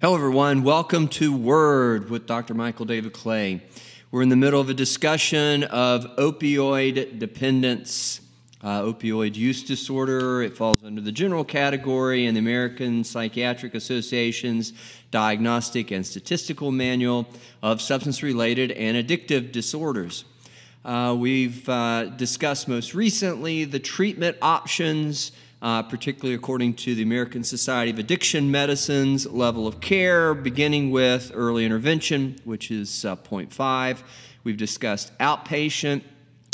Hello, everyone. Welcome to Word with Dr. Michael David Clay. We're in the middle of a discussion of opioid dependence, uh, opioid use disorder. It falls under the general category in the American Psychiatric Association's Diagnostic and Statistical Manual of Substance Related and Addictive Disorders. Uh, we've uh, discussed most recently the treatment options uh, particularly according to the American Society of Addiction Medicine's level of care, beginning with early intervention, which is uh, 0.5. We've discussed outpatient,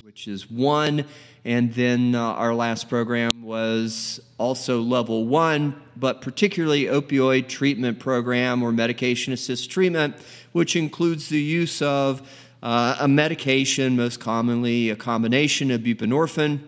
which is 1. And then uh, our last program was also level 1, but particularly opioid treatment program or medication assist treatment, which includes the use of uh, a medication, most commonly a combination of buprenorphine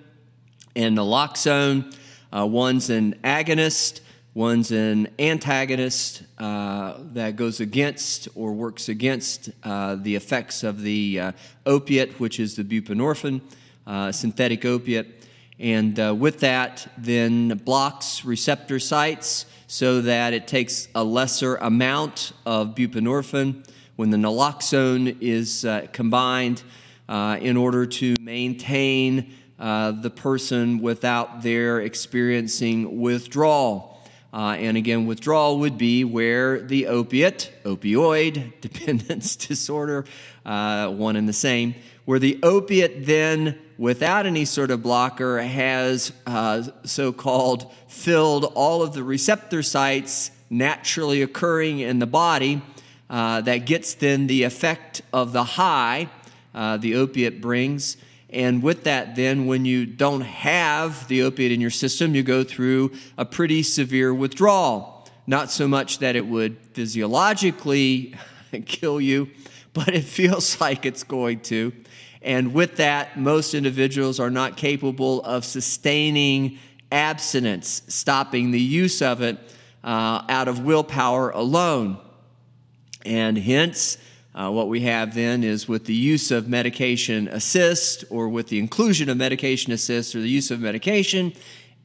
and naloxone uh, one's an agonist, one's an antagonist uh, that goes against or works against uh, the effects of the uh, opiate, which is the buprenorphine, uh, synthetic opiate. And uh, with that, then blocks receptor sites so that it takes a lesser amount of buprenorphine when the naloxone is combined in order to maintain uh, the person without their experiencing withdrawal. Uh, and again, withdrawal would be where the opiate, opioid dependence disorder, uh, one and the same, where the opiate then, without any sort of blocker, has uh, so called filled all of the receptor sites naturally occurring in the body. Uh, that gets then the effect of the high uh, the opiate brings. And with that, then, when you don't have the opiate in your system, you go through a pretty severe withdrawal. Not so much that it would physiologically kill you, but it feels like it's going to. And with that, most individuals are not capable of sustaining abstinence, stopping the use of it uh, out of willpower alone. And hence, uh, what we have then is with the use of medication assist or with the inclusion of medication assist or the use of medication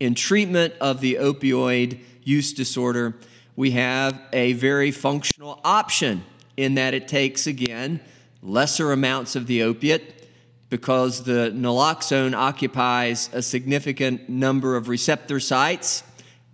in treatment of the opioid use disorder, we have a very functional option in that it takes, again, lesser amounts of the opiate because the naloxone occupies a significant number of receptor sites.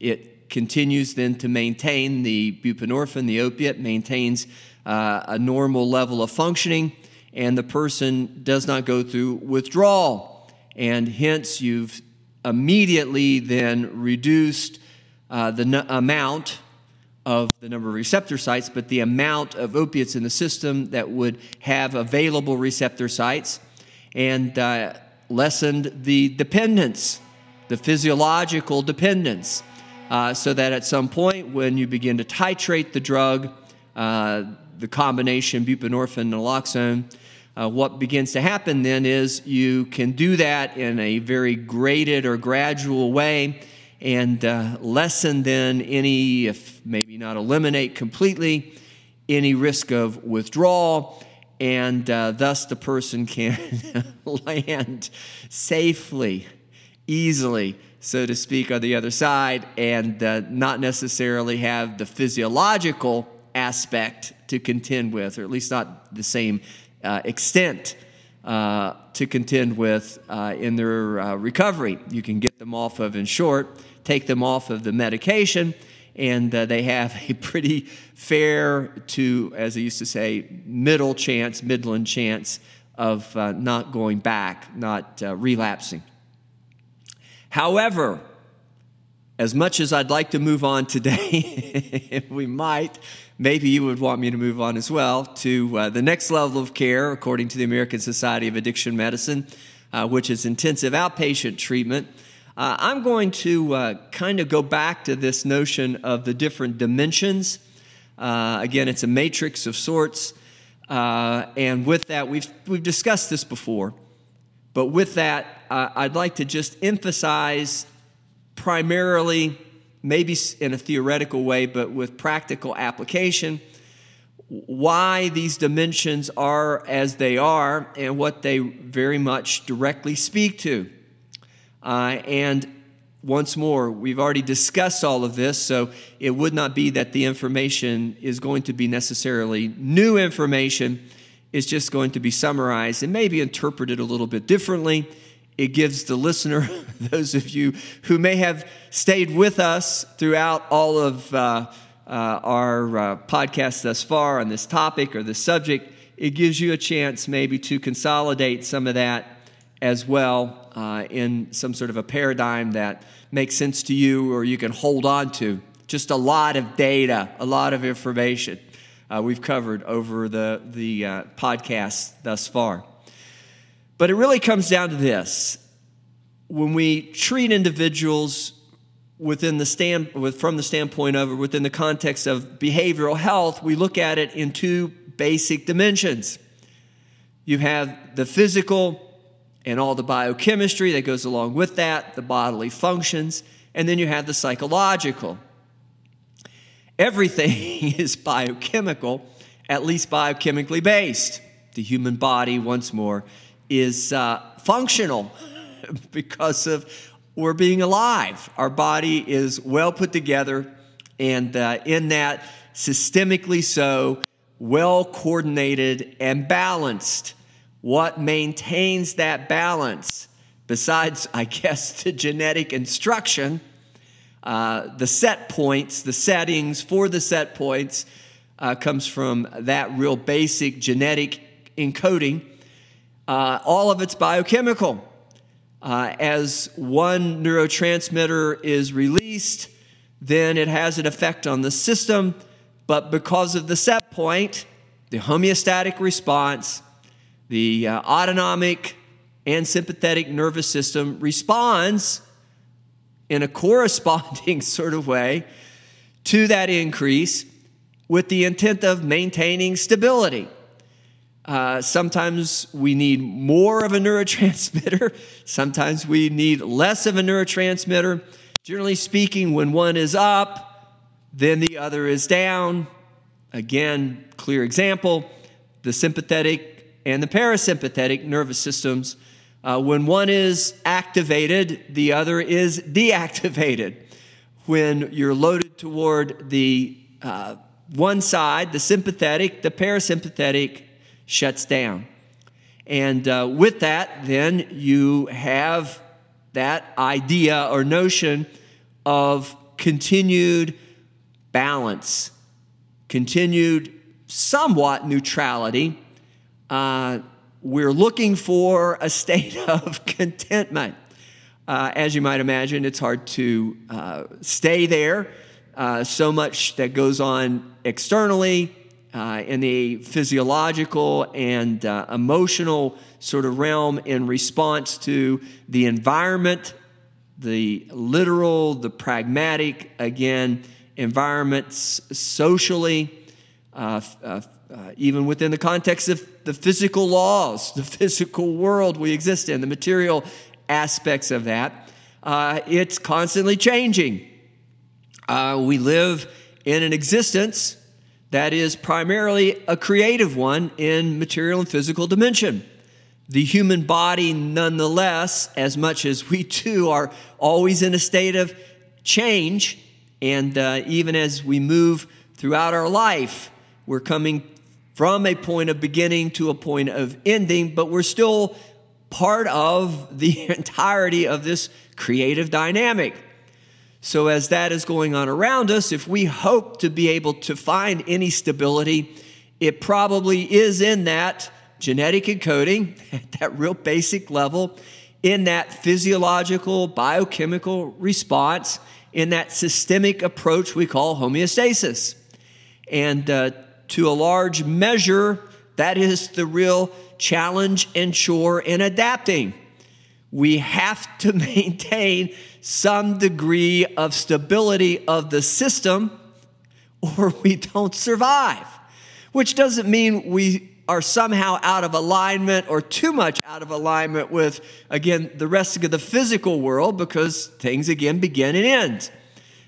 It continues then to maintain the buprenorphine, the opiate, maintains uh, a normal level of functioning, and the person does not go through withdrawal. And hence, you've immediately then reduced uh, the n- amount of the number of receptor sites, but the amount of opiates in the system that would have available receptor sites, and uh, lessened the dependence, the physiological dependence, uh, so that at some point when you begin to titrate the drug, uh, the combination buprenorphine and naloxone, uh, what begins to happen then is you can do that in a very graded or gradual way and uh, lessen then any, if maybe not eliminate completely, any risk of withdrawal, and uh, thus the person can land safely, easily, so to speak, on the other side, and uh, not necessarily have the physiological aspect to contend with, or at least not the same uh, extent uh, to contend with uh, in their uh, recovery. You can get them off of, in short, take them off of the medication, and uh, they have a pretty fair to, as I used to say, middle chance, midland chance of uh, not going back, not relapsing. However, as much as I'd like to move on today, we might, maybe you would want me to move on as well to uh, the next level of care, according to the American Society of Addiction Medicine, uh, which is intensive outpatient treatment. Uh, I'm going to uh, kind of go back to this notion of the different dimensions. Uh, again, it's a matrix of sorts. Uh, and with that, we've, we've discussed this before. But with that, I'd like to just emphasize primarily maybe in a theoretical way, but with practical application, why these dimensions are as they are and what they very much directly speak to. Uh, and once more, we've already discussed all of this, so it would not be that the information is going to be necessarily new information. It's just going to be summarized and maybe interpreted a little bit differently. It gives the listener, those of you who may have stayed with us throughout all of uh, uh, our uh, podcasts thus far on this topic or this subject, it gives you a chance maybe to consolidate some of that as well uh, in some sort of a paradigm that makes sense to you or you can hold on to. Just a lot of data, a lot of information uh, we've covered over the, the uh, podcast thus far. But it really comes down to this when we treat individuals within the stand, from the standpoint of or within the context of behavioral health, we look at it in two basic dimensions. You have the physical and all the biochemistry that goes along with that, the bodily functions, and then you have the psychological. Everything is biochemical, at least biochemically based. The human body, once more, is uh, functional because of we're being alive. Our body is well put together, and uh, in that, systemically so, well coordinated and balanced what maintains that balance, besides, I guess, the genetic instruction, uh, the set points, the settings for the set points, uh, comes from that real basic genetic encoding. Uh, all of it's biochemical. Uh, as one neurotransmitter is released, then it has an effect on the system, but because of the set point, the homeostatic response, the uh, autonomic and sympathetic nervous system responds in a corresponding sort of way to that increase with the intent of maintaining stability. Uh, sometimes we need more of a neurotransmitter, sometimes we need less of a neurotransmitter. Generally speaking, when one is up, then the other is down. Again, clear example the sympathetic and the parasympathetic nervous systems. Uh, when one is activated, the other is deactivated. When you're loaded toward the uh, one side, the sympathetic, the parasympathetic shuts down. And uh, with that, then you have that idea or notion of continued balance, continued somewhat neutrality uh, we're looking for a state of contentment. Uh, as you might imagine, it's hard to uh, stay there. Uh, so much that goes on externally uh, in the physiological and uh, emotional sort of realm in response to the environment, the literal, the pragmatic, again, environments socially, uh, uh, uh, even within the context of the physical laws, the physical world we exist in, the material aspects of that, uh, it's constantly changing. We live in an existence that is primarily a creative one in material and physical dimension. The human body, nonetheless, as much as we too are always in a state of change, and uh, even as we move throughout our life, we're coming from a point of beginning to a point of ending, but we're still part of the entirety of this creative dynamic. So, as that is going on around us, if we hope to be able to find any stability, it probably is in that genetic encoding, at that real basic level, in that physiological, biochemical response, in that systemic approach we call homeostasis. And uh, to a large measure, that is the real challenge and chore in adapting. We have to maintain some degree of stability of the system or we don't survive. Which doesn't mean we are somehow out of alignment or too much out of alignment with, again, the rest of the physical world because things again begin and end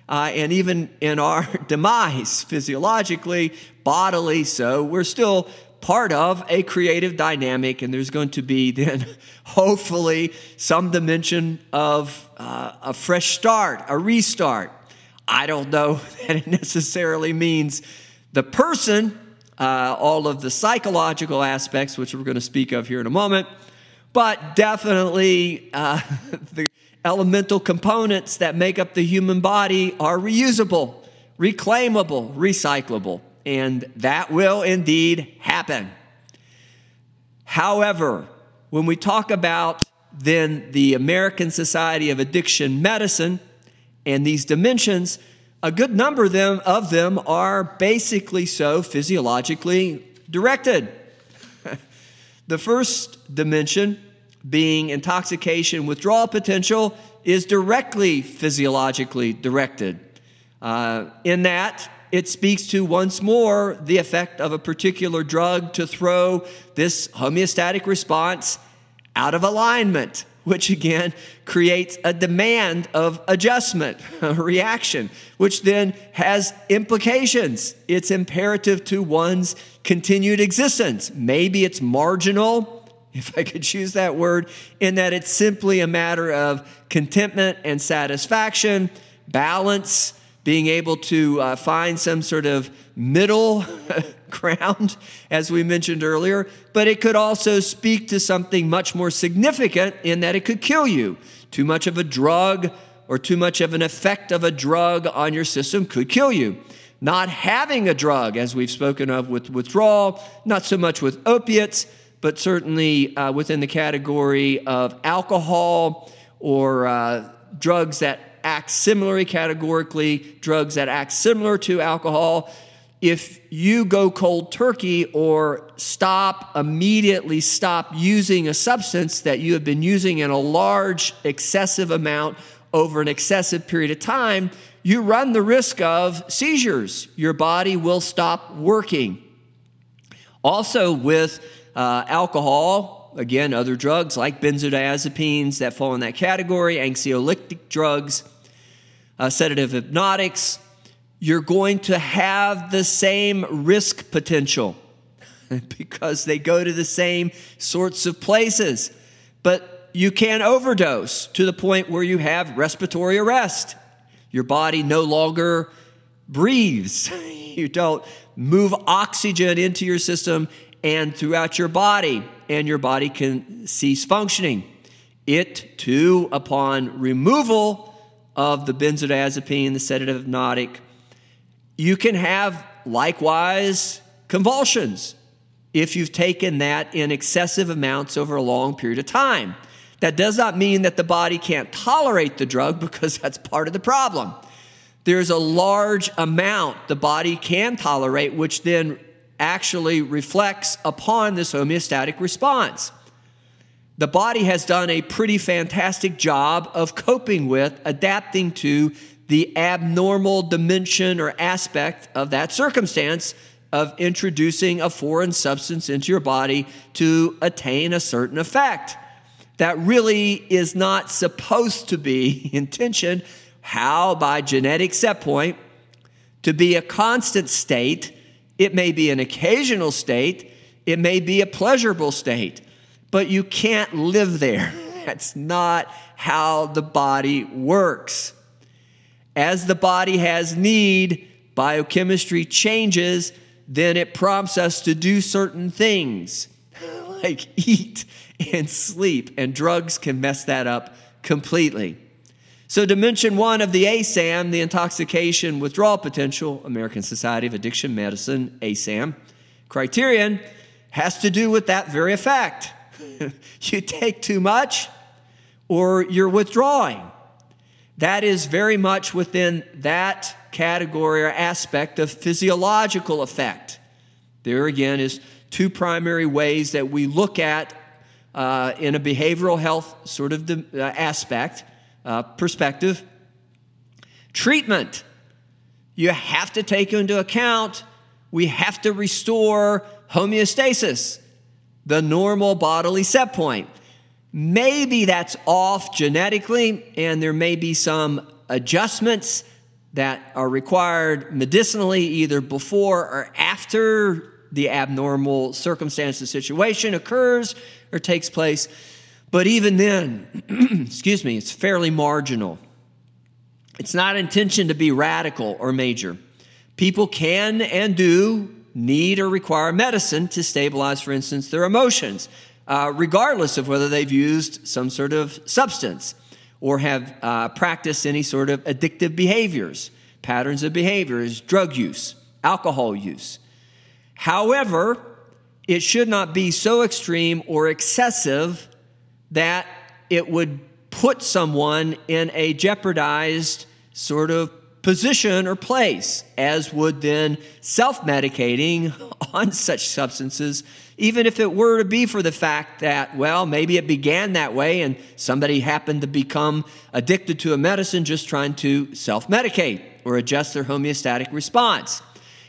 uh, and even in our demise, physiologically, bodily, so we're still part of a creative dynamic, and there's going to be then, hopefully, some dimension of uh, a fresh start, a restart. I don't know that it necessarily means the person, uh, all of the psychological aspects, which we're going to speak of here in a moment, but definitely uh, the elemental components that make up the human body are reusable, reclaimable, recyclable, and that will indeed happen. However, when we talk about then the American Society of Addiction Medicine and these dimensions, a good number of them, of them are basically so physiologically directed. the first dimension, being intoxication withdrawal potential, is directly physiologically directed. Uh, in that, it speaks to once more the effect of a particular drug to throw this homeostatic response out of alignment, which again creates a demand of adjustment, a reaction, which then has implications. It's imperative to one's continued existence. Maybe it's marginal, if I could choose that word, in that it's simply a matter of contentment and satisfaction, balance being able to uh, find some sort of middle ground, as we mentioned earlier, but it could also speak to something much more significant in that it could kill you. Too much of a drug or too much of an effect of a drug on your system could kill you. Not having a drug, as we've spoken of with withdrawal, not so much with opiates, but certainly uh, within the category of alcohol or uh, drugs that act similarly categorically, drugs that act similar to alcohol. If you go cold turkey or stop, immediately stop using a substance that you have been using in a large, excessive amount over an excessive period of time, you run the risk of seizures. Your body will stop working. Also, with uh, alcohol, again, other drugs like benzodiazepines that fall in that category, anxiolytic drugs, uh, sedative hypnotics, you're going to have the same risk potential because they go to the same sorts of places. But you can overdose to the point where you have respiratory arrest. Your body no longer breathes. You don't move oxygen into your system and throughout your body, and your body can cease functioning. It too, upon removal of the benzodiazepine, the sedative hypnotic, you can have likewise convulsions if you've taken that in excessive amounts over a long period of time. That does not mean that the body can't tolerate the drug because that's part of the problem. There's a large amount the body can tolerate, which then actually reflects upon this homeostatic response. The body has done a pretty fantastic job of coping with, adapting to the abnormal dimension or aspect of that circumstance of introducing a foreign substance into your body to attain a certain effect. That really is not supposed to be intention. How, by genetic set point, to be a constant state it may be an occasional state, it may be a pleasurable state, but you can't live there. That's not how the body works. As the body has need, biochemistry changes, then it prompts us to do certain things like eat and sleep, and drugs can mess that up completely. So, dimension one of the ASAM, the intoxication withdrawal potential, American Society of Addiction Medicine, ASAM, criterion has to do with that very effect. you take too much or you're withdrawing. That is very much within that category or aspect of physiological effect. There again is two primary ways that we look at uh, in a behavioral health sort of uh, aspect uh, perspective. Treatment. You have to take into account, we have to restore homeostasis, the normal bodily set point. Maybe that's off genetically, and there may be some adjustments that are required medicinally either before or after the abnormal circumstance, the situation occurs or takes place. But even then, excuse me, it's fairly marginal. It's not intention to be radical or major. People can and do need or require medicine to stabilize, for instance, their emotions, uh, regardless of whether they've used some sort of substance or have uh, practiced any sort of addictive behaviors, patterns of behaviors, drug use, alcohol use. However, it should not be so extreme or excessive that it would put someone in a jeopardized sort of position or place, as would then self medicating on such substances, even if it were to be for the fact that, well, maybe it began that way and somebody happened to become addicted to a medicine just trying to self medicate or adjust their homeostatic response.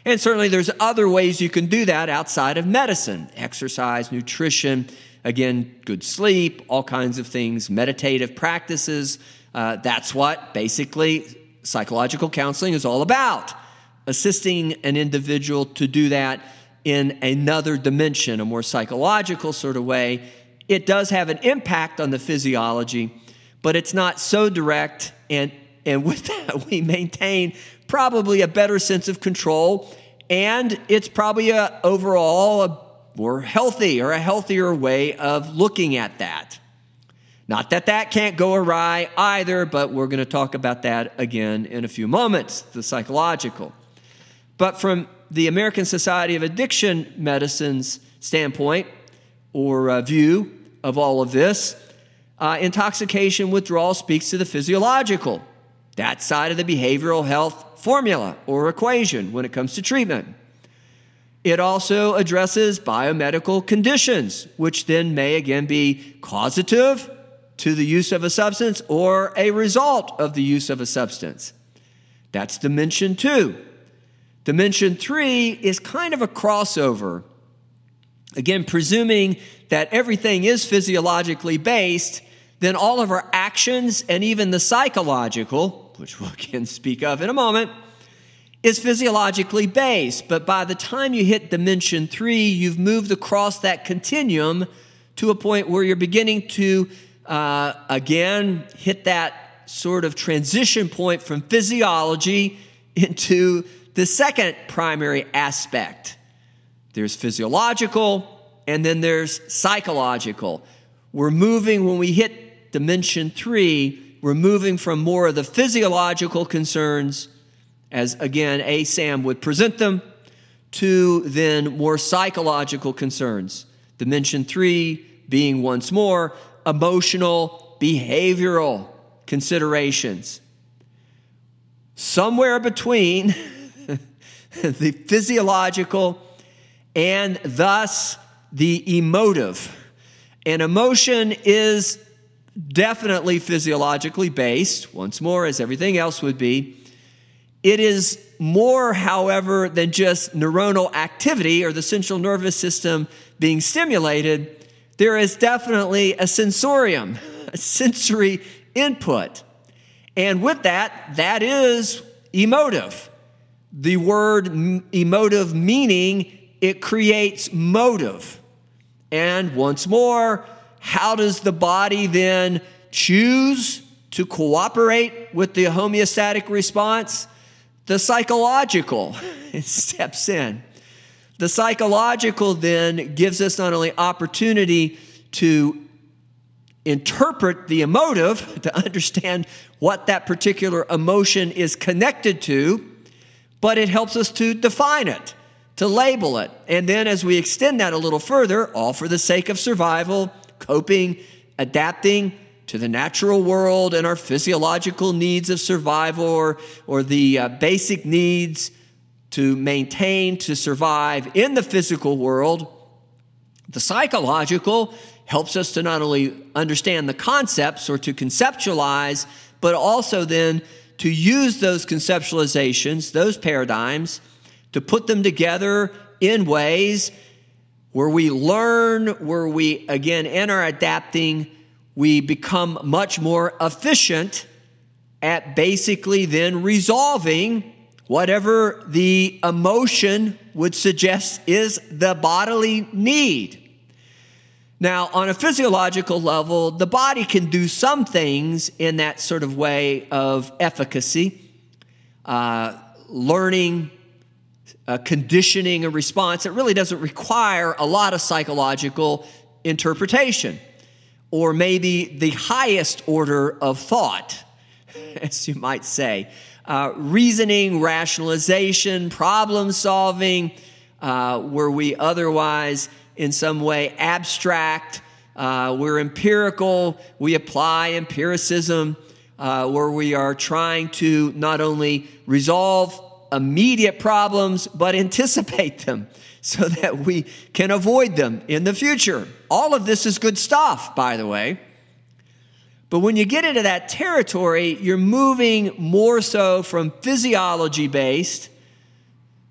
And certainly there's other ways you can do that outside of medicine exercise, nutrition, again, good sleep, all kinds of things, meditative practices. Uh, that's what basically psychological counseling is all about assisting an individual to do that in another dimension, a more psychological sort of way. It does have an impact on the physiology, but it's not so direct. And, and with that, we maintain probably a better sense of control. And it's probably a, overall a more healthy or a healthier way of looking at that. Not that that can't go awry either, but we're going to talk about that again in a few moments, the psychological. But from the American Society of Addiction Medicine's standpoint or uh, view of all of this, uh, intoxication withdrawal speaks to the physiological, that side of the behavioral health formula or equation when it comes to treatment. It also addresses biomedical conditions, which then may again be causative to the use of a substance or a result of the use of a substance. That's dimension two. Dimension three is kind of a crossover. Again, presuming that everything is physiologically based, then all of our actions and even the psychological, which we can speak of in a moment, is physiologically based. But by the time you hit dimension three, you've moved across that continuum to a point where you're beginning to uh, again hit that sort of transition point from physiology into the second primary aspect. There's physiological and then there's psychological. We're moving, when we hit dimension three, we're moving from more of the physiological concerns, as again, ASAM would present them, to then more psychological concerns. Dimension three being once more emotional, behavioral considerations. Somewhere between the physiological and thus the emotive. And emotion is definitely physiologically based, once more, as everything else would be. It is more, however, than just neuronal activity or the central nervous system being stimulated there is definitely a sensorium, a sensory input. And with that, that is emotive. The word emotive meaning it creates motive. And once more, how does the body then choose to cooperate with the homeostatic response? The psychological steps in. The psychological then gives us not only opportunity to interpret the emotive, to understand what that particular emotion is connected to, but it helps us to define it, to label it. And then as we extend that a little further, all for the sake of survival, coping, adapting to the natural world and our physiological needs of survival or, or the uh, basic needs to maintain, to survive in the physical world. The psychological helps us to not only understand the concepts or to conceptualize, but also then to use those conceptualizations, those paradigms, to put them together in ways where we learn, where we, again, in our adapting, we become much more efficient at basically then resolving whatever the emotion would suggest is the bodily need. Now, on a physiological level, the body can do some things in that sort of way of efficacy, uh, learning, uh, conditioning a response. It really doesn't require a lot of psychological interpretation, or maybe the highest order of thought, as you might say. Uh, reasoning, rationalization, problem solving, uh, where we otherwise in some way abstract. Uh, we're empirical. We apply empiricism uh, where we are trying to not only resolve immediate problems, but anticipate them so that we can avoid them in the future. All of this is good stuff, by the way. But when you get into that territory, you're moving more so from physiology based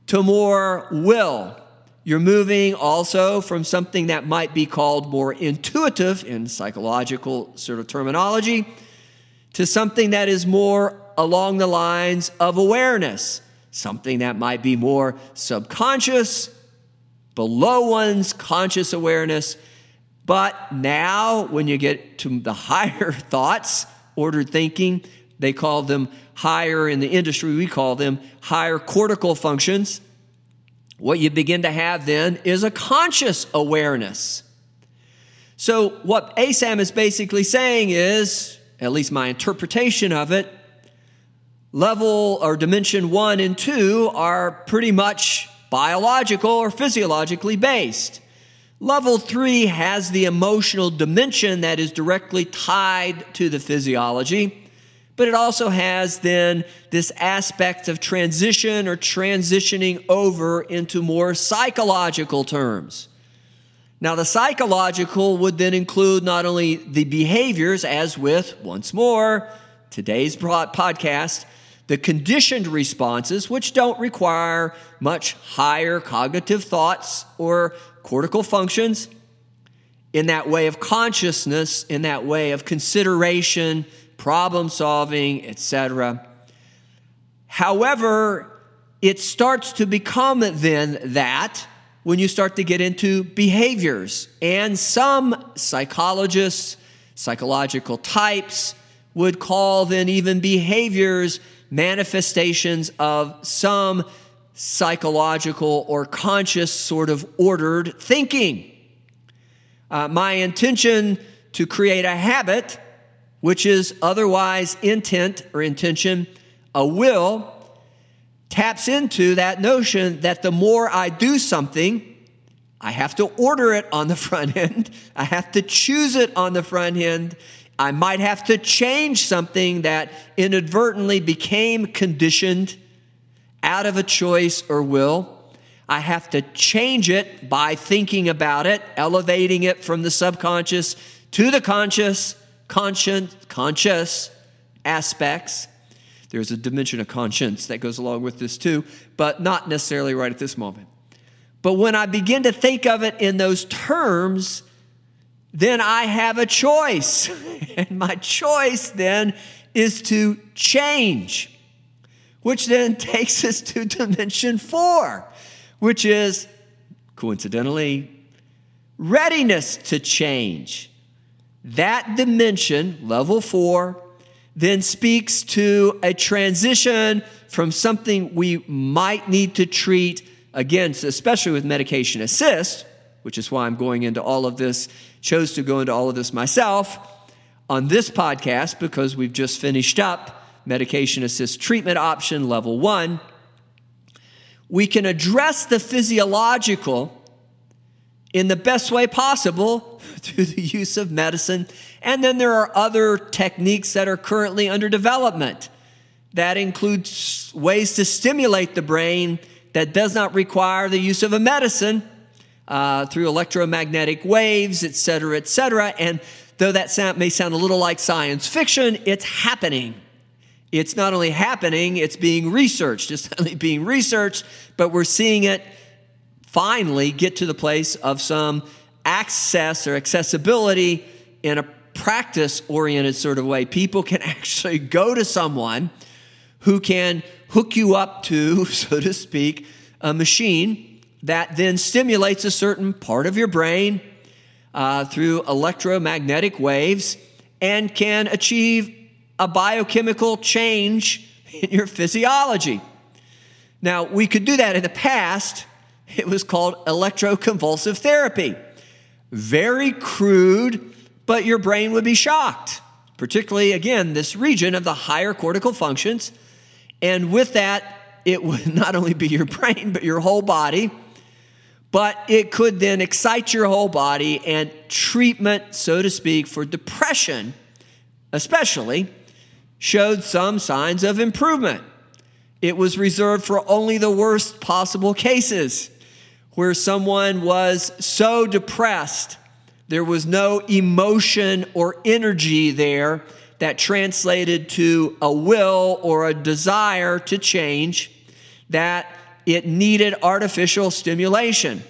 to more will you're moving also from something that might be called more intuitive in psychological sort of terminology to something that is more along the lines of awareness, something that might be more subconscious, below one's conscious awareness. But now, when you get to the higher thoughts, ordered thinking, they call them higher in the industry, we call them higher cortical functions what you begin to have then is a conscious awareness. So, what ASAM is basically saying is, at least my interpretation of it, level or dimension one and two are pretty much biological or physiologically based. Level three has the emotional dimension that is directly tied to the physiology but it also has then this aspect of transition or transitioning over into more psychological terms. Now, the psychological would then include not only the behaviors, as with, once more, today's podcast, the conditioned responses, which don't require much higher cognitive thoughts or cortical functions, in that way of consciousness, in that way of consideration, problem solving, etc. However, it starts to become then that when you start to get into behaviors. And some psychologists, psychological types, would call then even behaviors manifestations of some psychological or conscious sort of ordered thinking. Uh, my intention to create a habit which is otherwise intent or intention, a will, taps into that notion that the more I do something, I have to order it on the front end. I have to choose it on the front end. I might have to change something that inadvertently became conditioned out of a choice or will. I have to change it by thinking about it, elevating it from the subconscious to the conscious, conscience, conscious aspects. There's a dimension of conscience that goes along with this too, but not necessarily right at this moment. But when I begin to think of it in those terms, then I have a choice. and my choice then is to change, which then takes us to dimension four, which is coincidentally readiness to change. That dimension, level four, then speaks to a transition from something we might need to treat, again, especially with medication assist, which is why I'm going into all of this, chose to go into all of this myself on this podcast because we've just finished up medication assist treatment option level one. We can address the physiological in the best way possible through the use of medicine. And then there are other techniques that are currently under development that include ways to stimulate the brain that does not require the use of a medicine uh, through electromagnetic waves, et cetera, et cetera. And though that sound, may sound a little like science fiction, it's happening. It's not only happening, it's being researched. It's not only being researched, but we're seeing it finally get to the place of some access or accessibility in a practice oriented sort of way. People can actually go to someone who can hook you up to, so to speak, a machine that then stimulates a certain part of your brain uh, through electromagnetic waves and can achieve a biochemical change in your physiology. Now, we could do that in the past. It was called electroconvulsive therapy. Very crude, but your brain would be shocked, particularly, again, this region of the higher cortical functions. And with that, it would not only be your brain, but your whole body. But it could then excite your whole body, and treatment, so to speak, for depression, especially, showed some signs of improvement. It was reserved for only the worst possible cases where someone was so depressed, there was no emotion or energy there that translated to a will or a desire to change, that it needed artificial stimulation.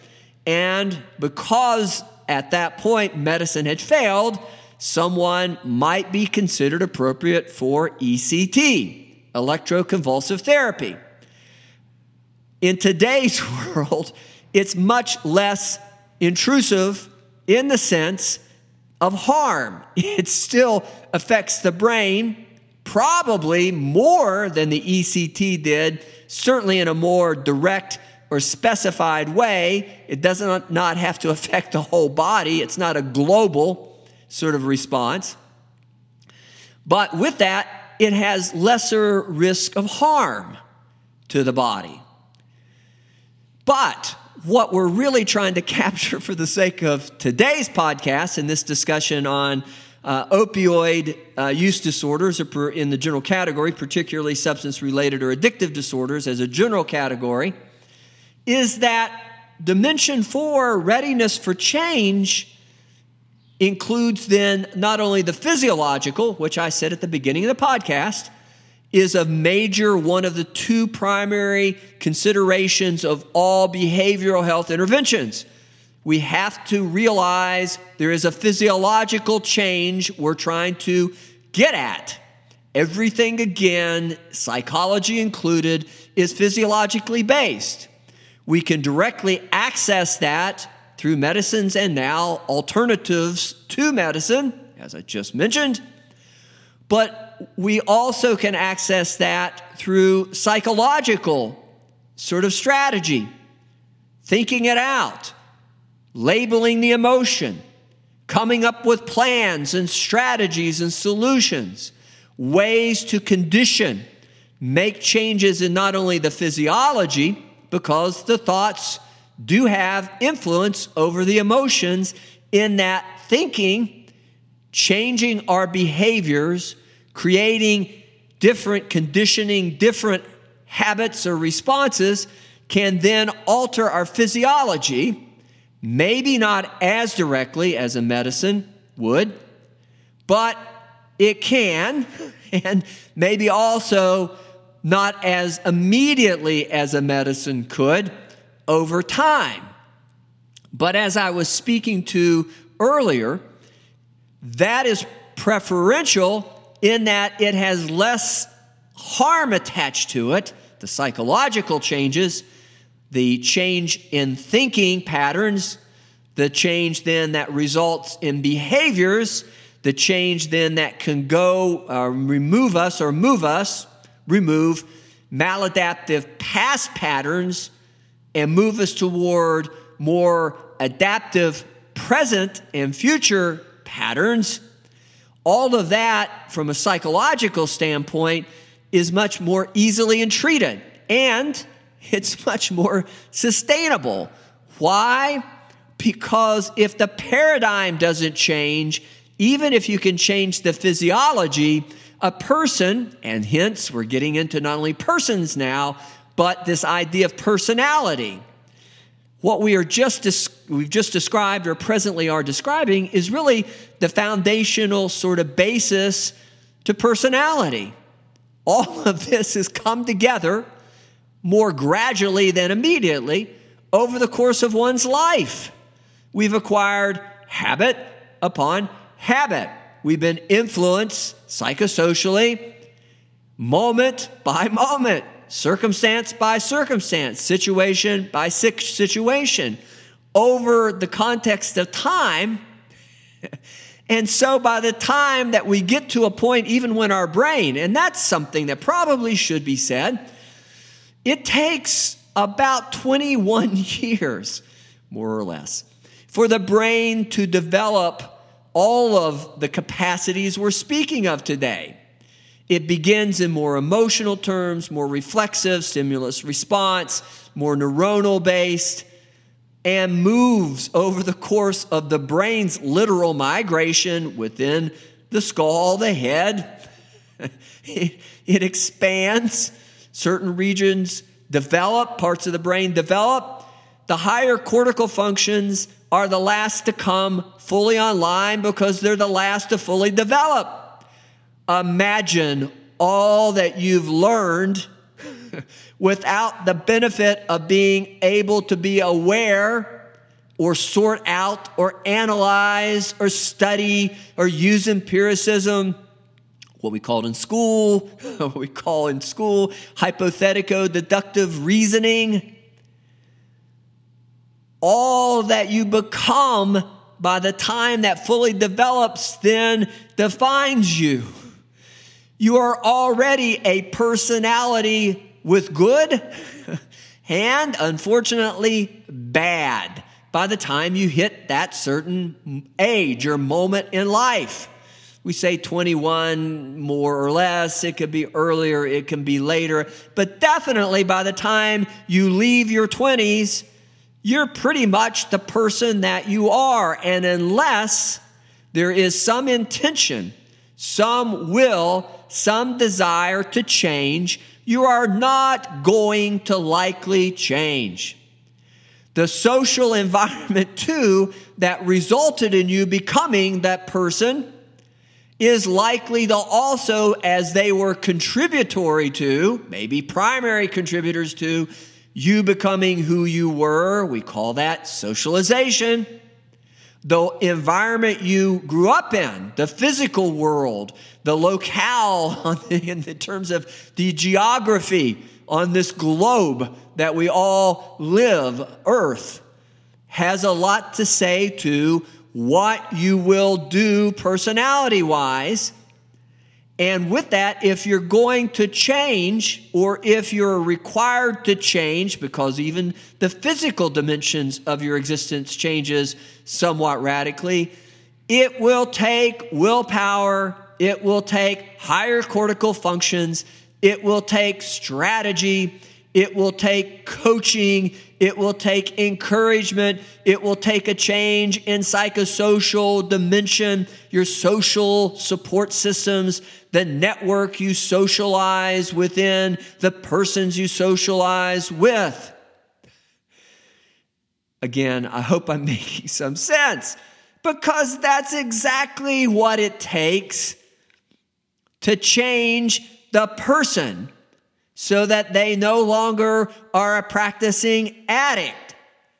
And because at that point medicine had failed, someone might be considered appropriate for ECT, electroconvulsive therapy. In today's world, it's much less intrusive in the sense of harm. It still affects the brain, probably more than the ECT did, certainly in a more direct or specified way. It does not have to affect the whole body, it's not a global sort of response. But with that, it has lesser risk of harm to the body. But what we're really trying to capture for the sake of today's podcast and this discussion on uh, opioid uh, use disorders in the general category, particularly substance related or addictive disorders as a general category, is that dimension four, readiness for change, includes then not only the physiological, which I said at the beginning of the podcast, is a major one of the two primary considerations of all behavioral health interventions. We have to realize there is a physiological change we're trying to get at. Everything, again, psychology included, is physiologically based. We can directly access that through medicines and now alternatives to medicine, as I just mentioned. But we also can access that through psychological sort of strategy, thinking it out, labeling the emotion, coming up with plans and strategies and solutions, ways to condition, make changes in not only the physiology, because the thoughts do have influence over the emotions in that thinking, changing our behaviors, creating different conditioning, different habits or responses can then alter our physiology, maybe not as directly as a medicine would, but it can, and maybe also not as immediately as a medicine could over time. But as I was speaking to earlier, that is preferential in that it has less harm attached to it, the psychological changes, the change in thinking patterns, the change then that results in behaviors, the change then that can go uh, remove us or move us, remove maladaptive past patterns and move us toward more adaptive present and future patterns, all of that from a psychological standpoint is much more easily entreated and it's much more sustainable. Why? Because if the paradigm doesn't change, even if you can change the physiology, a person, and hence we're getting into not only persons now, but this idea of personality. What we are just we've just described or presently are describing is really the foundational sort of basis to personality. All of this has come together more gradually than immediately over the course of one's life. We've acquired habit upon habit. We've been influenced psychosocially moment by moment, circumstance by circumstance, situation by situation, over the context of time. And so by the time that we get to a point, even when our brain, and that's something that probably should be said, it takes about 21 years, more or less, for the brain to develop all of the capacities we're speaking of today. It begins in more emotional terms, more reflexive, stimulus response, more neuronal based, and moves over the course of the brain's literal migration within the skull, the head. it, expands, certain regions develop, parts of the brain develop. The higher cortical functions are the last to come fully online because they're the last to fully develop. Imagine all that you've learned without the benefit of being able to be aware or sort out or analyze or study or use empiricism what we called in school, what we call in school hypothetico deductive reasoning. All that you become by the time that fully develops then defines you. You are already a personality with good and unfortunately bad by the time you hit that certain age or moment in life. We say 21 more or less. It could be earlier, it can be later. But definitely by the time you leave your 20s, you're pretty much the person that you are. And unless there is some intention, some will, some desire to change, you are not going to likely change. The social environment, too, that resulted in you becoming that person is likely to also, as they were contributory to, maybe primary contributors to, you becoming who you were. We call that socialization. The environment you grew up in, the physical world, the locale in terms of the geography on this globe that we all live, Earth, has a lot to say to what you will do personality wise. And with that, if you're going to change, or if you're required to change, because even the physical dimensions of your existence changes somewhat radically, it will take willpower, it will take higher cortical functions, it will take strategy, it will take coaching, it will take encouragement. It will take a change in psychosocial dimension, your social support systems, the network you socialize within, the persons you socialize with. Again, I hope I'm making some sense because that's exactly what it takes to change the person so that they no longer are a practicing addict.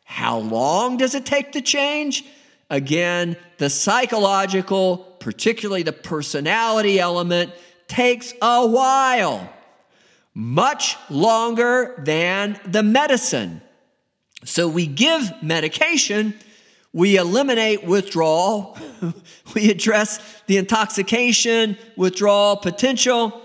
How long does it take to change? Again, the psychological, particularly the personality element, takes a while, much longer than the medicine. So we give medication, we eliminate withdrawal, we address the intoxication, withdrawal potential,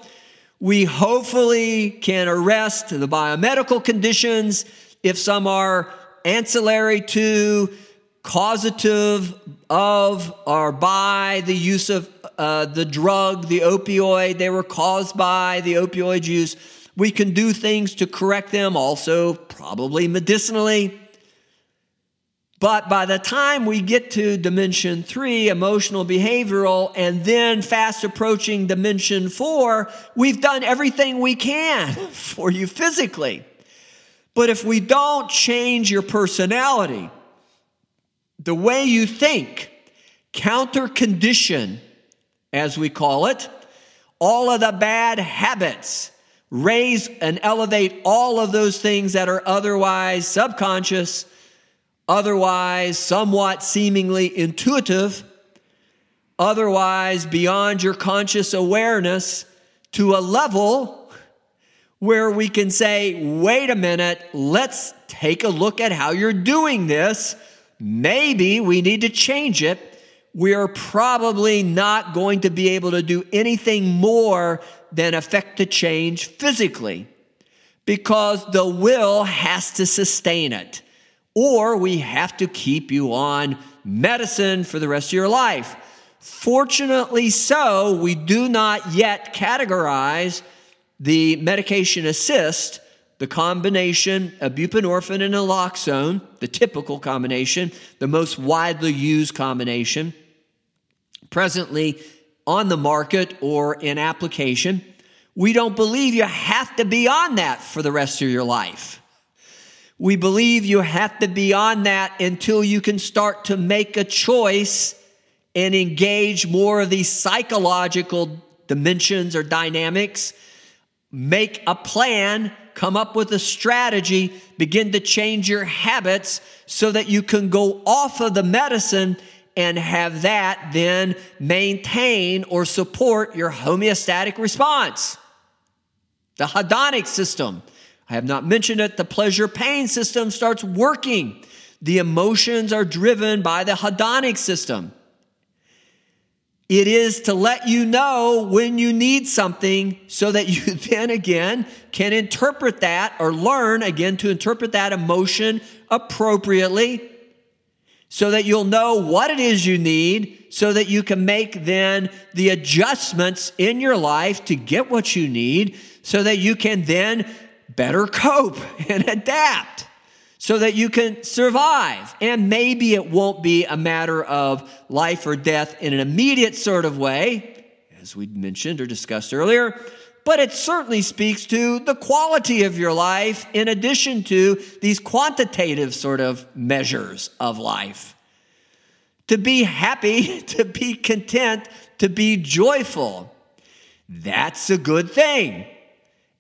we hopefully can arrest the biomedical conditions if some are ancillary to, causative of, or by the use of uh, the drug, the opioid. They were caused by the opioid use. We can do things to correct them, also, probably medicinally. But by the time we get to dimension three, emotional behavioral, and then fast approaching dimension four, we've done everything we can for you physically. But if we don't change your personality, the way you think, counter condition, as we call it, all of the bad habits, raise and elevate all of those things that are otherwise subconscious otherwise somewhat seemingly intuitive, otherwise beyond your conscious awareness, to a level where we can say, wait a minute, let's take a look at how you're doing this. Maybe we need to change it. We're probably not going to be able to do anything more than affect the change physically because the will has to sustain it. Or we have to keep you on medicine for the rest of your life. Fortunately, so, we do not yet categorize the medication assist, the combination of buprenorphine and naloxone, the typical combination, the most widely used combination, presently on the market or in application. We don't believe you have to be on that for the rest of your life. We believe you have to be on that until you can start to make a choice and engage more of these psychological dimensions or dynamics. Make a plan, come up with a strategy, begin to change your habits so that you can go off of the medicine and have that then maintain or support your homeostatic response. The hedonic system. I have not mentioned it. The pleasure pain system starts working. The emotions are driven by the hedonic system. It is to let you know when you need something so that you then again can interpret that or learn again to interpret that emotion appropriately so that you'll know what it is you need so that you can make then the adjustments in your life to get what you need so that you can then better cope and adapt so that you can survive. And maybe it won't be a matter of life or death in an immediate sort of way, as we mentioned or discussed earlier, but it certainly speaks to the quality of your life in addition to these quantitative sort of measures of life. To be happy, to be content, to be joyful. That's a good thing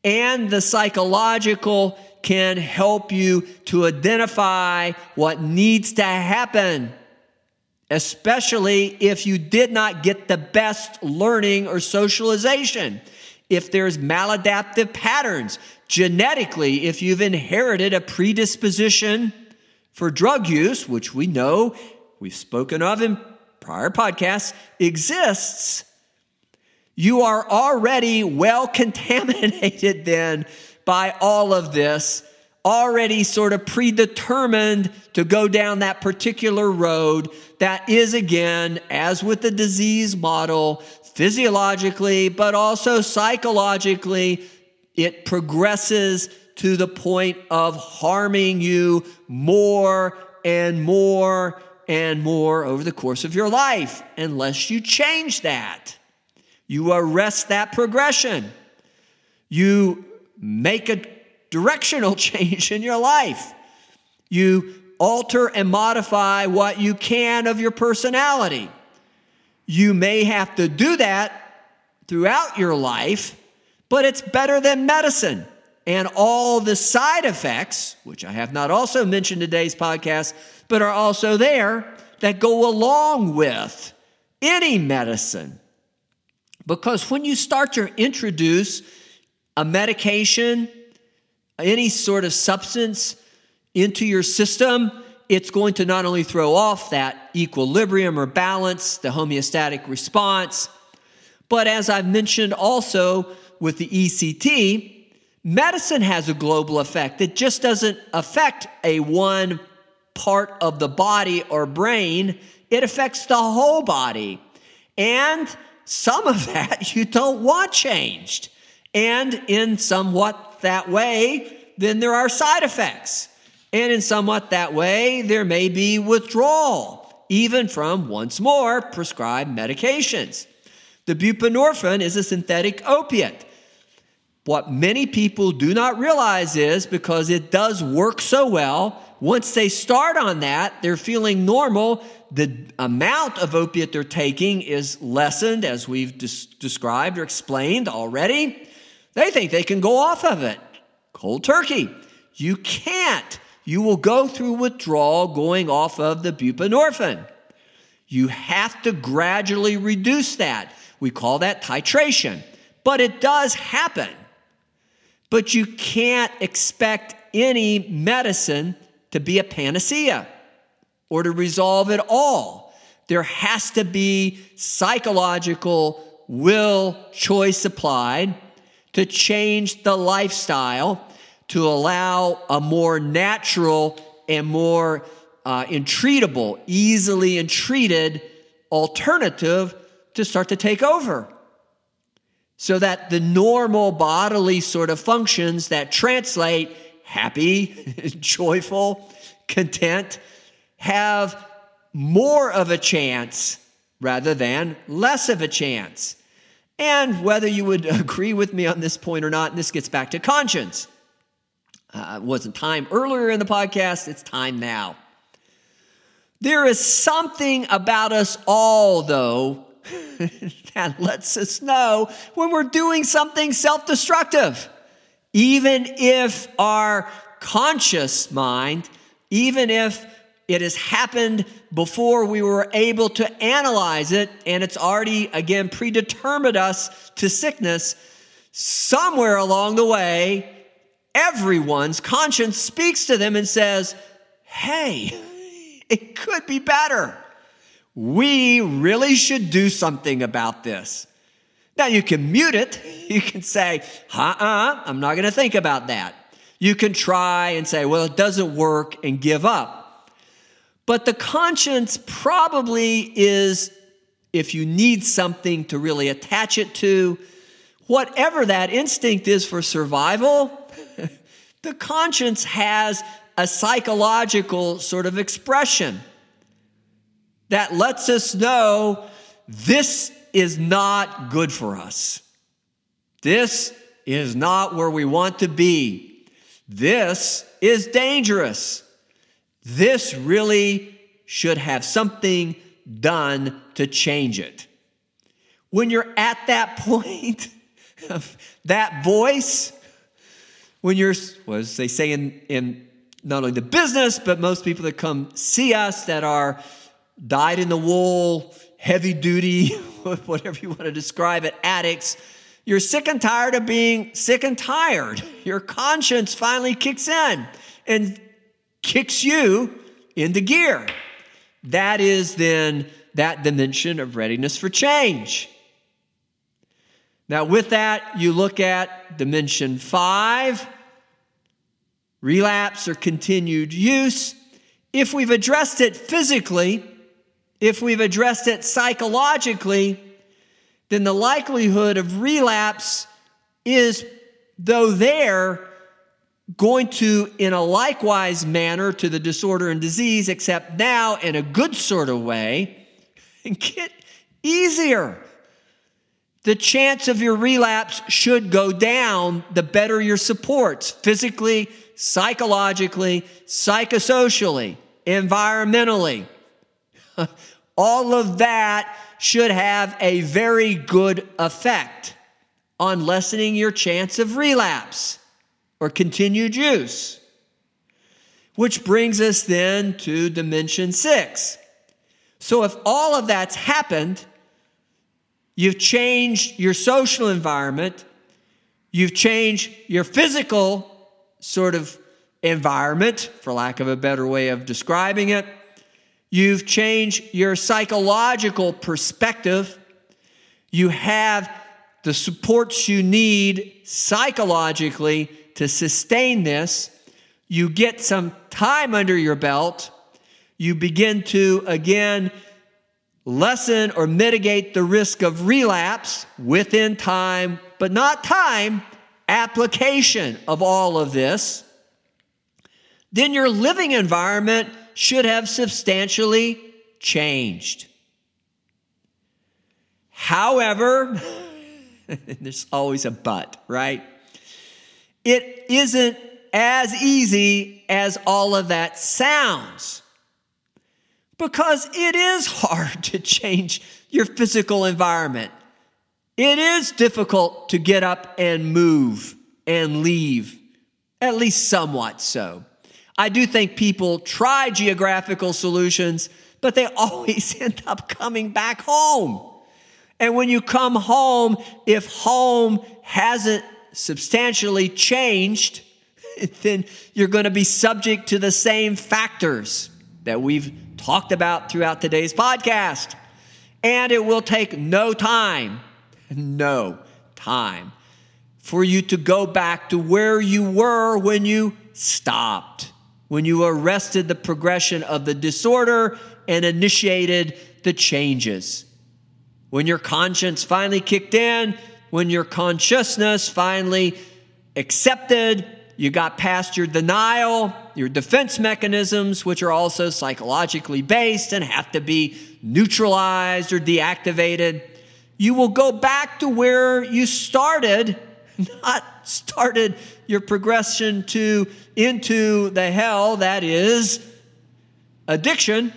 and the psychological can help you to identify what needs to happen, especially if you did not get the best learning or socialization. If there's maladaptive patterns, genetically, if you've inherited a predisposition for drug use, which we know we've spoken of in prior podcasts, exists, you are already well contaminated then by all of this, already sort of predetermined to go down that particular road that is, again, as with the disease model, physiologically, but also psychologically, it progresses to the point of harming you more and more and more over the course of your life unless you change that. You arrest that progression. You make a directional change in your life. You alter and modify what you can of your personality. You may have to do that throughout your life, but it's better than medicine. And all the side effects, which I have not also mentioned in today's podcast, but are also there that go along with any medicine. Because when you start to introduce a medication, any sort of substance into your system, it's going to not only throw off that equilibrium or balance, the homeostatic response, but as I've mentioned also with the ECT, medicine has a global effect. It just doesn't affect a one part of the body or brain, it affects the whole body. And some of that you don't want changed. And in somewhat that way, then there are side effects. And in somewhat that way, there may be withdrawal, even from once more prescribed medications. The buprenorphine is a synthetic opiate. What many people do not realize is because it does work so well, once they start on that, they're feeling normal, the amount of opiate they're taking is lessened, as we've des- described or explained already. They think they can go off of it. Cold turkey. You can't. You will go through withdrawal going off of the buprenorphine. You have to gradually reduce that. We call that titration. But it does happen. But you can't expect any medicine to be a panacea or to resolve it all. There has to be psychological will choice applied to change the lifestyle to allow a more natural and more uh, entreatable, easily entreated alternative to start to take over. So that the normal bodily sort of functions that translate happy, joyful, content have more of a chance rather than less of a chance. And whether you would agree with me on this point or not, and this gets back to conscience. Uh, it wasn't time earlier in the podcast, it's time now. There is something about us all, though, that lets us know when we're doing something self destructive. Even if our conscious mind, even if it has happened before we were able to analyze it and it's already, again, predetermined us to sickness, somewhere along the way, everyone's conscience speaks to them and says, Hey, it could be better. We really should do something about this. Now, you can mute it. You can say, uh uh, I'm not going to think about that. You can try and say, well, it doesn't work and give up. But the conscience probably is, if you need something to really attach it to, whatever that instinct is for survival, the conscience has a psychological sort of expression that lets us know this is not good for us. This is not where we want to be. This is dangerous. This really should have something done to change it. When you're at that point of that voice, when you're, as they say in, in not only the business, but most people that come see us that are dyed in the wool, heavy duty, whatever you want to describe it, addicts. You're sick and tired of being sick and tired. Your conscience finally kicks in and kicks you into gear. That is then that dimension of readiness for change. Now, with that, you look at dimension five relapse or continued use. If we've addressed it physically, if we've addressed it psychologically, then the likelihood of relapse is, though there, going to, in a likewise manner, to the disorder and disease, except now in a good sort of way, get easier. The chance of your relapse should go down the better your supports, physically, psychologically, psychosocially, environmentally. All of that should have a very good effect on lessening your chance of relapse or continued use. Which brings us then to dimension six. So, if all of that's happened, you've changed your social environment, you've changed your physical sort of environment, for lack of a better way of describing it. You've changed your psychological perspective. You have the supports you need psychologically to sustain this. You get some time under your belt. You begin to, again, lessen or mitigate the risk of relapse within time, but not time, application of all of this, then your living environment should have substantially changed. However, there's always a but, right? It isn't as easy as all of that sounds because it is hard to change your physical environment. It is difficult to get up and move and leave, at least somewhat so. I do think people try geographical solutions, but they always end up coming back home. And when you come home, if home hasn't substantially changed, then you're going to be subject to the same factors that we've talked about throughout today's podcast. And it will take no time, no time, for you to go back to where you were when you stopped, when you arrested the progression of the disorder and initiated the changes. When your conscience finally kicked in, when your consciousness finally accepted, you got past your denial, your defense mechanisms, which are also psychologically based and have to be neutralized or deactivated. You will go back to where you started, not started your progression to into the hell that is addiction,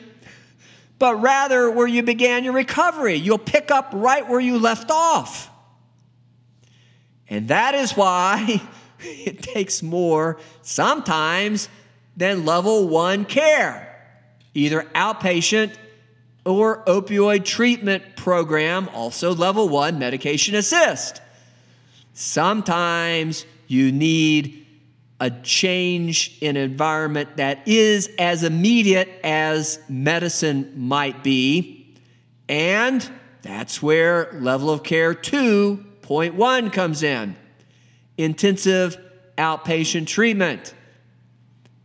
but rather where you began your recovery. You'll pick up right where you left off. And that is why it takes more sometimes than level one care, either outpatient or opioid treatment program, also level one medication assist. Sometimes you need a change in environment that is as immediate as medicine might be. And that's where level of care 2.1 comes in intensive outpatient treatment.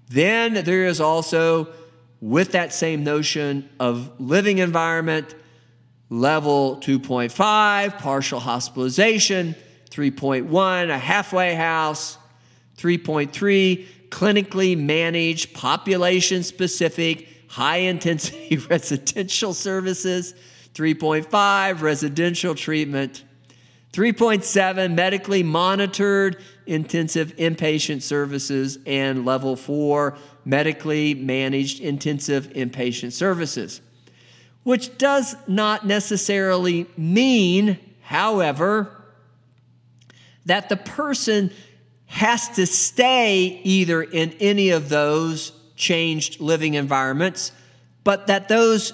Then there is also, with that same notion of living environment, level 2.5, partial hospitalization, 3.1, a halfway house, 3.3, clinically managed, population specific, high intensity residential services, 3.5, residential treatment. 3.7 medically monitored intensive inpatient services and level 4 medically managed intensive inpatient services which does not necessarily mean however that the person has to stay either in any of those changed living environments but that those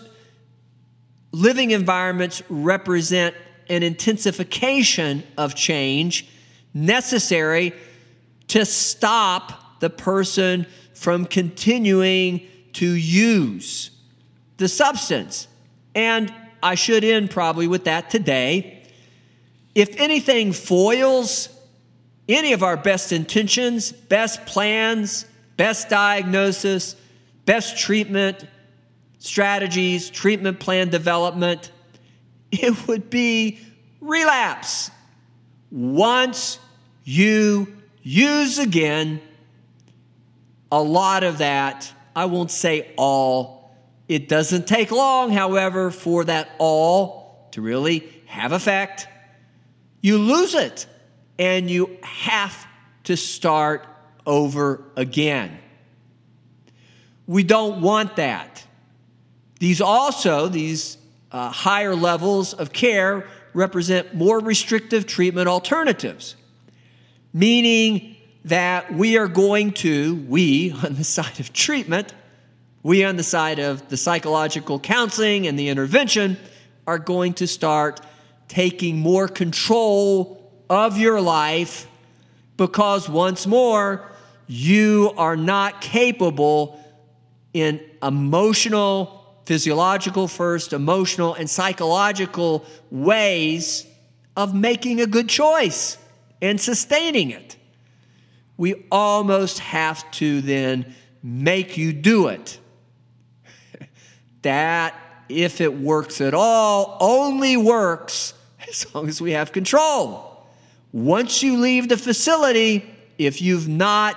living environments represent an intensification of change necessary to stop the person from continuing to use the substance. And I should end probably with that today. If anything foils any of our best intentions, best plans, best diagnosis, best treatment strategies, treatment plan development, it would be relapse. Once you use again, a lot of that, I won't say all, it doesn't take long, however, for that all to really have effect. You lose it and you have to start over again. We don't want that. These also, these uh, higher levels of care represent more restrictive treatment alternatives, meaning that we are going to, we on the side of treatment, we on the side of the psychological counseling and the intervention, are going to start taking more control of your life because once more, you are not capable in emotional physiological first, emotional, and psychological ways of making a good choice and sustaining it. We almost have to then make you do it. that, if it works at all, only works as long as we have control. Once you leave the facility, if you've not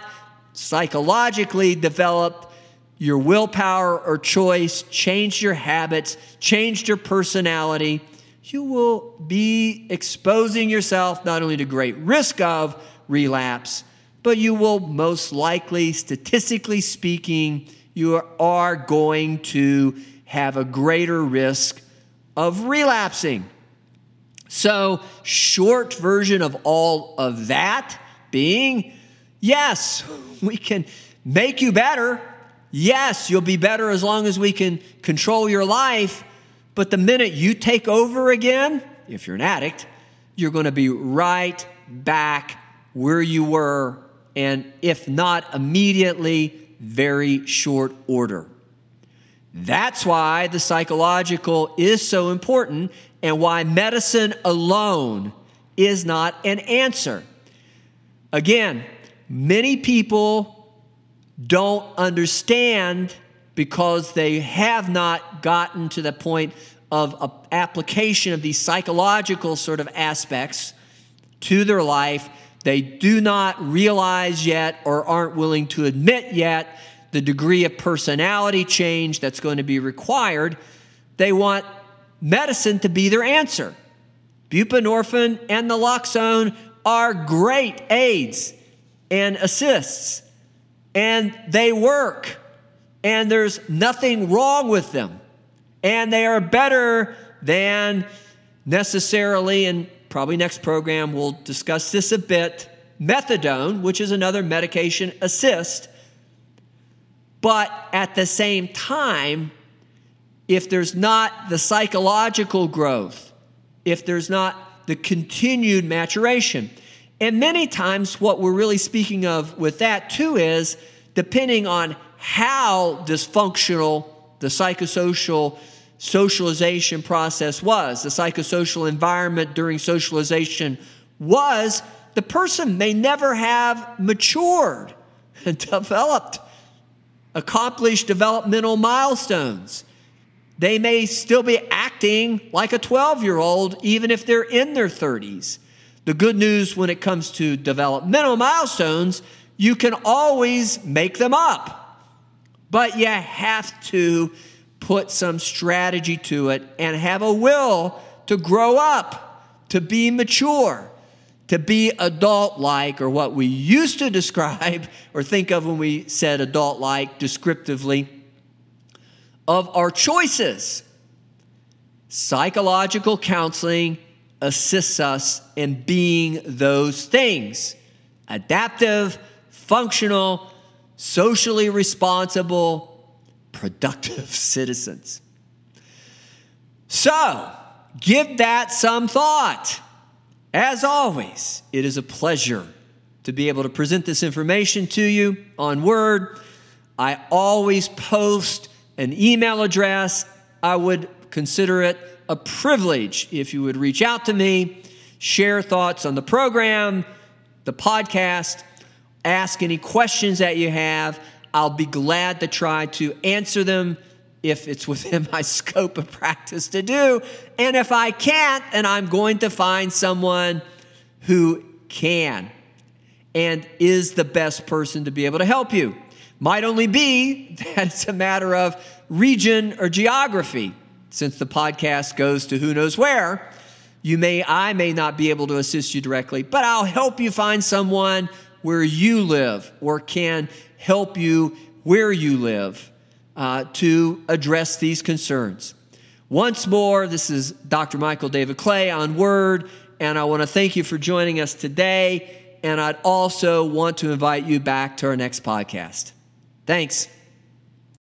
psychologically developed your willpower or choice, changed your habits, changed your personality, you will be exposing yourself not only to great risk of relapse, but you will most likely, statistically speaking, you are going to have a greater risk of relapsing. So, short version of all of that being yes, we can make you better Yes, you'll be better as long as we can control your life, but the minute you take over again, if you're an addict, you're going to be right back where you were, and if not immediately, very short order. That's why the psychological is so important and why medicine alone is not an answer. Again, many people don't understand because they have not gotten to the point of application of these psychological sort of aspects to their life. They do not realize yet or aren't willing to admit yet the degree of personality change that's going to be required. They want medicine to be their answer. Buprenorphine and naloxone are great aids and assists, and they work, and there's nothing wrong with them, and they are better than necessarily, and probably next program we'll discuss this a bit, methadone, which is another medication assist. But at the same time, if there's not the psychological growth, if there's not the continued maturation. And many times, what we're really speaking of with that too is depending on how dysfunctional the psychosocial socialization process was, the psychosocial environment during socialization was, the person may never have matured developed, accomplished developmental milestones. They may still be acting like a 12 year old, even if they're in their 30s. The good news when it comes to developmental milestones, you can always make them up. But you have to put some strategy to it and have a will to grow up, to be mature, to be adult like, or what we used to describe or think of when we said adult like descriptively of our choices. Psychological counseling assists us in being those things adaptive, functional, socially responsible, productive citizens. So, give that some thought. As always, it is a pleasure to be able to present this information to you on Word. I always post an email address, I would consider it a privilege if you would reach out to me, share thoughts on the program, the podcast, ask any questions that you have. I'll be glad to try to answer them if it's within my scope of practice to do. And if I can't, then I'm going to find someone who can and is the best person to be able to help you might only be that it's a matter of region or geography. Since the podcast goes to who knows where, you may I may not be able to assist you directly, but I'll help you find someone where you live or can help you where you live uh, to address these concerns. Once more, this is Dr. Michael David Clay on Word, and I want to thank you for joining us today. And I'd also want to invite you back to our next podcast. Thanks.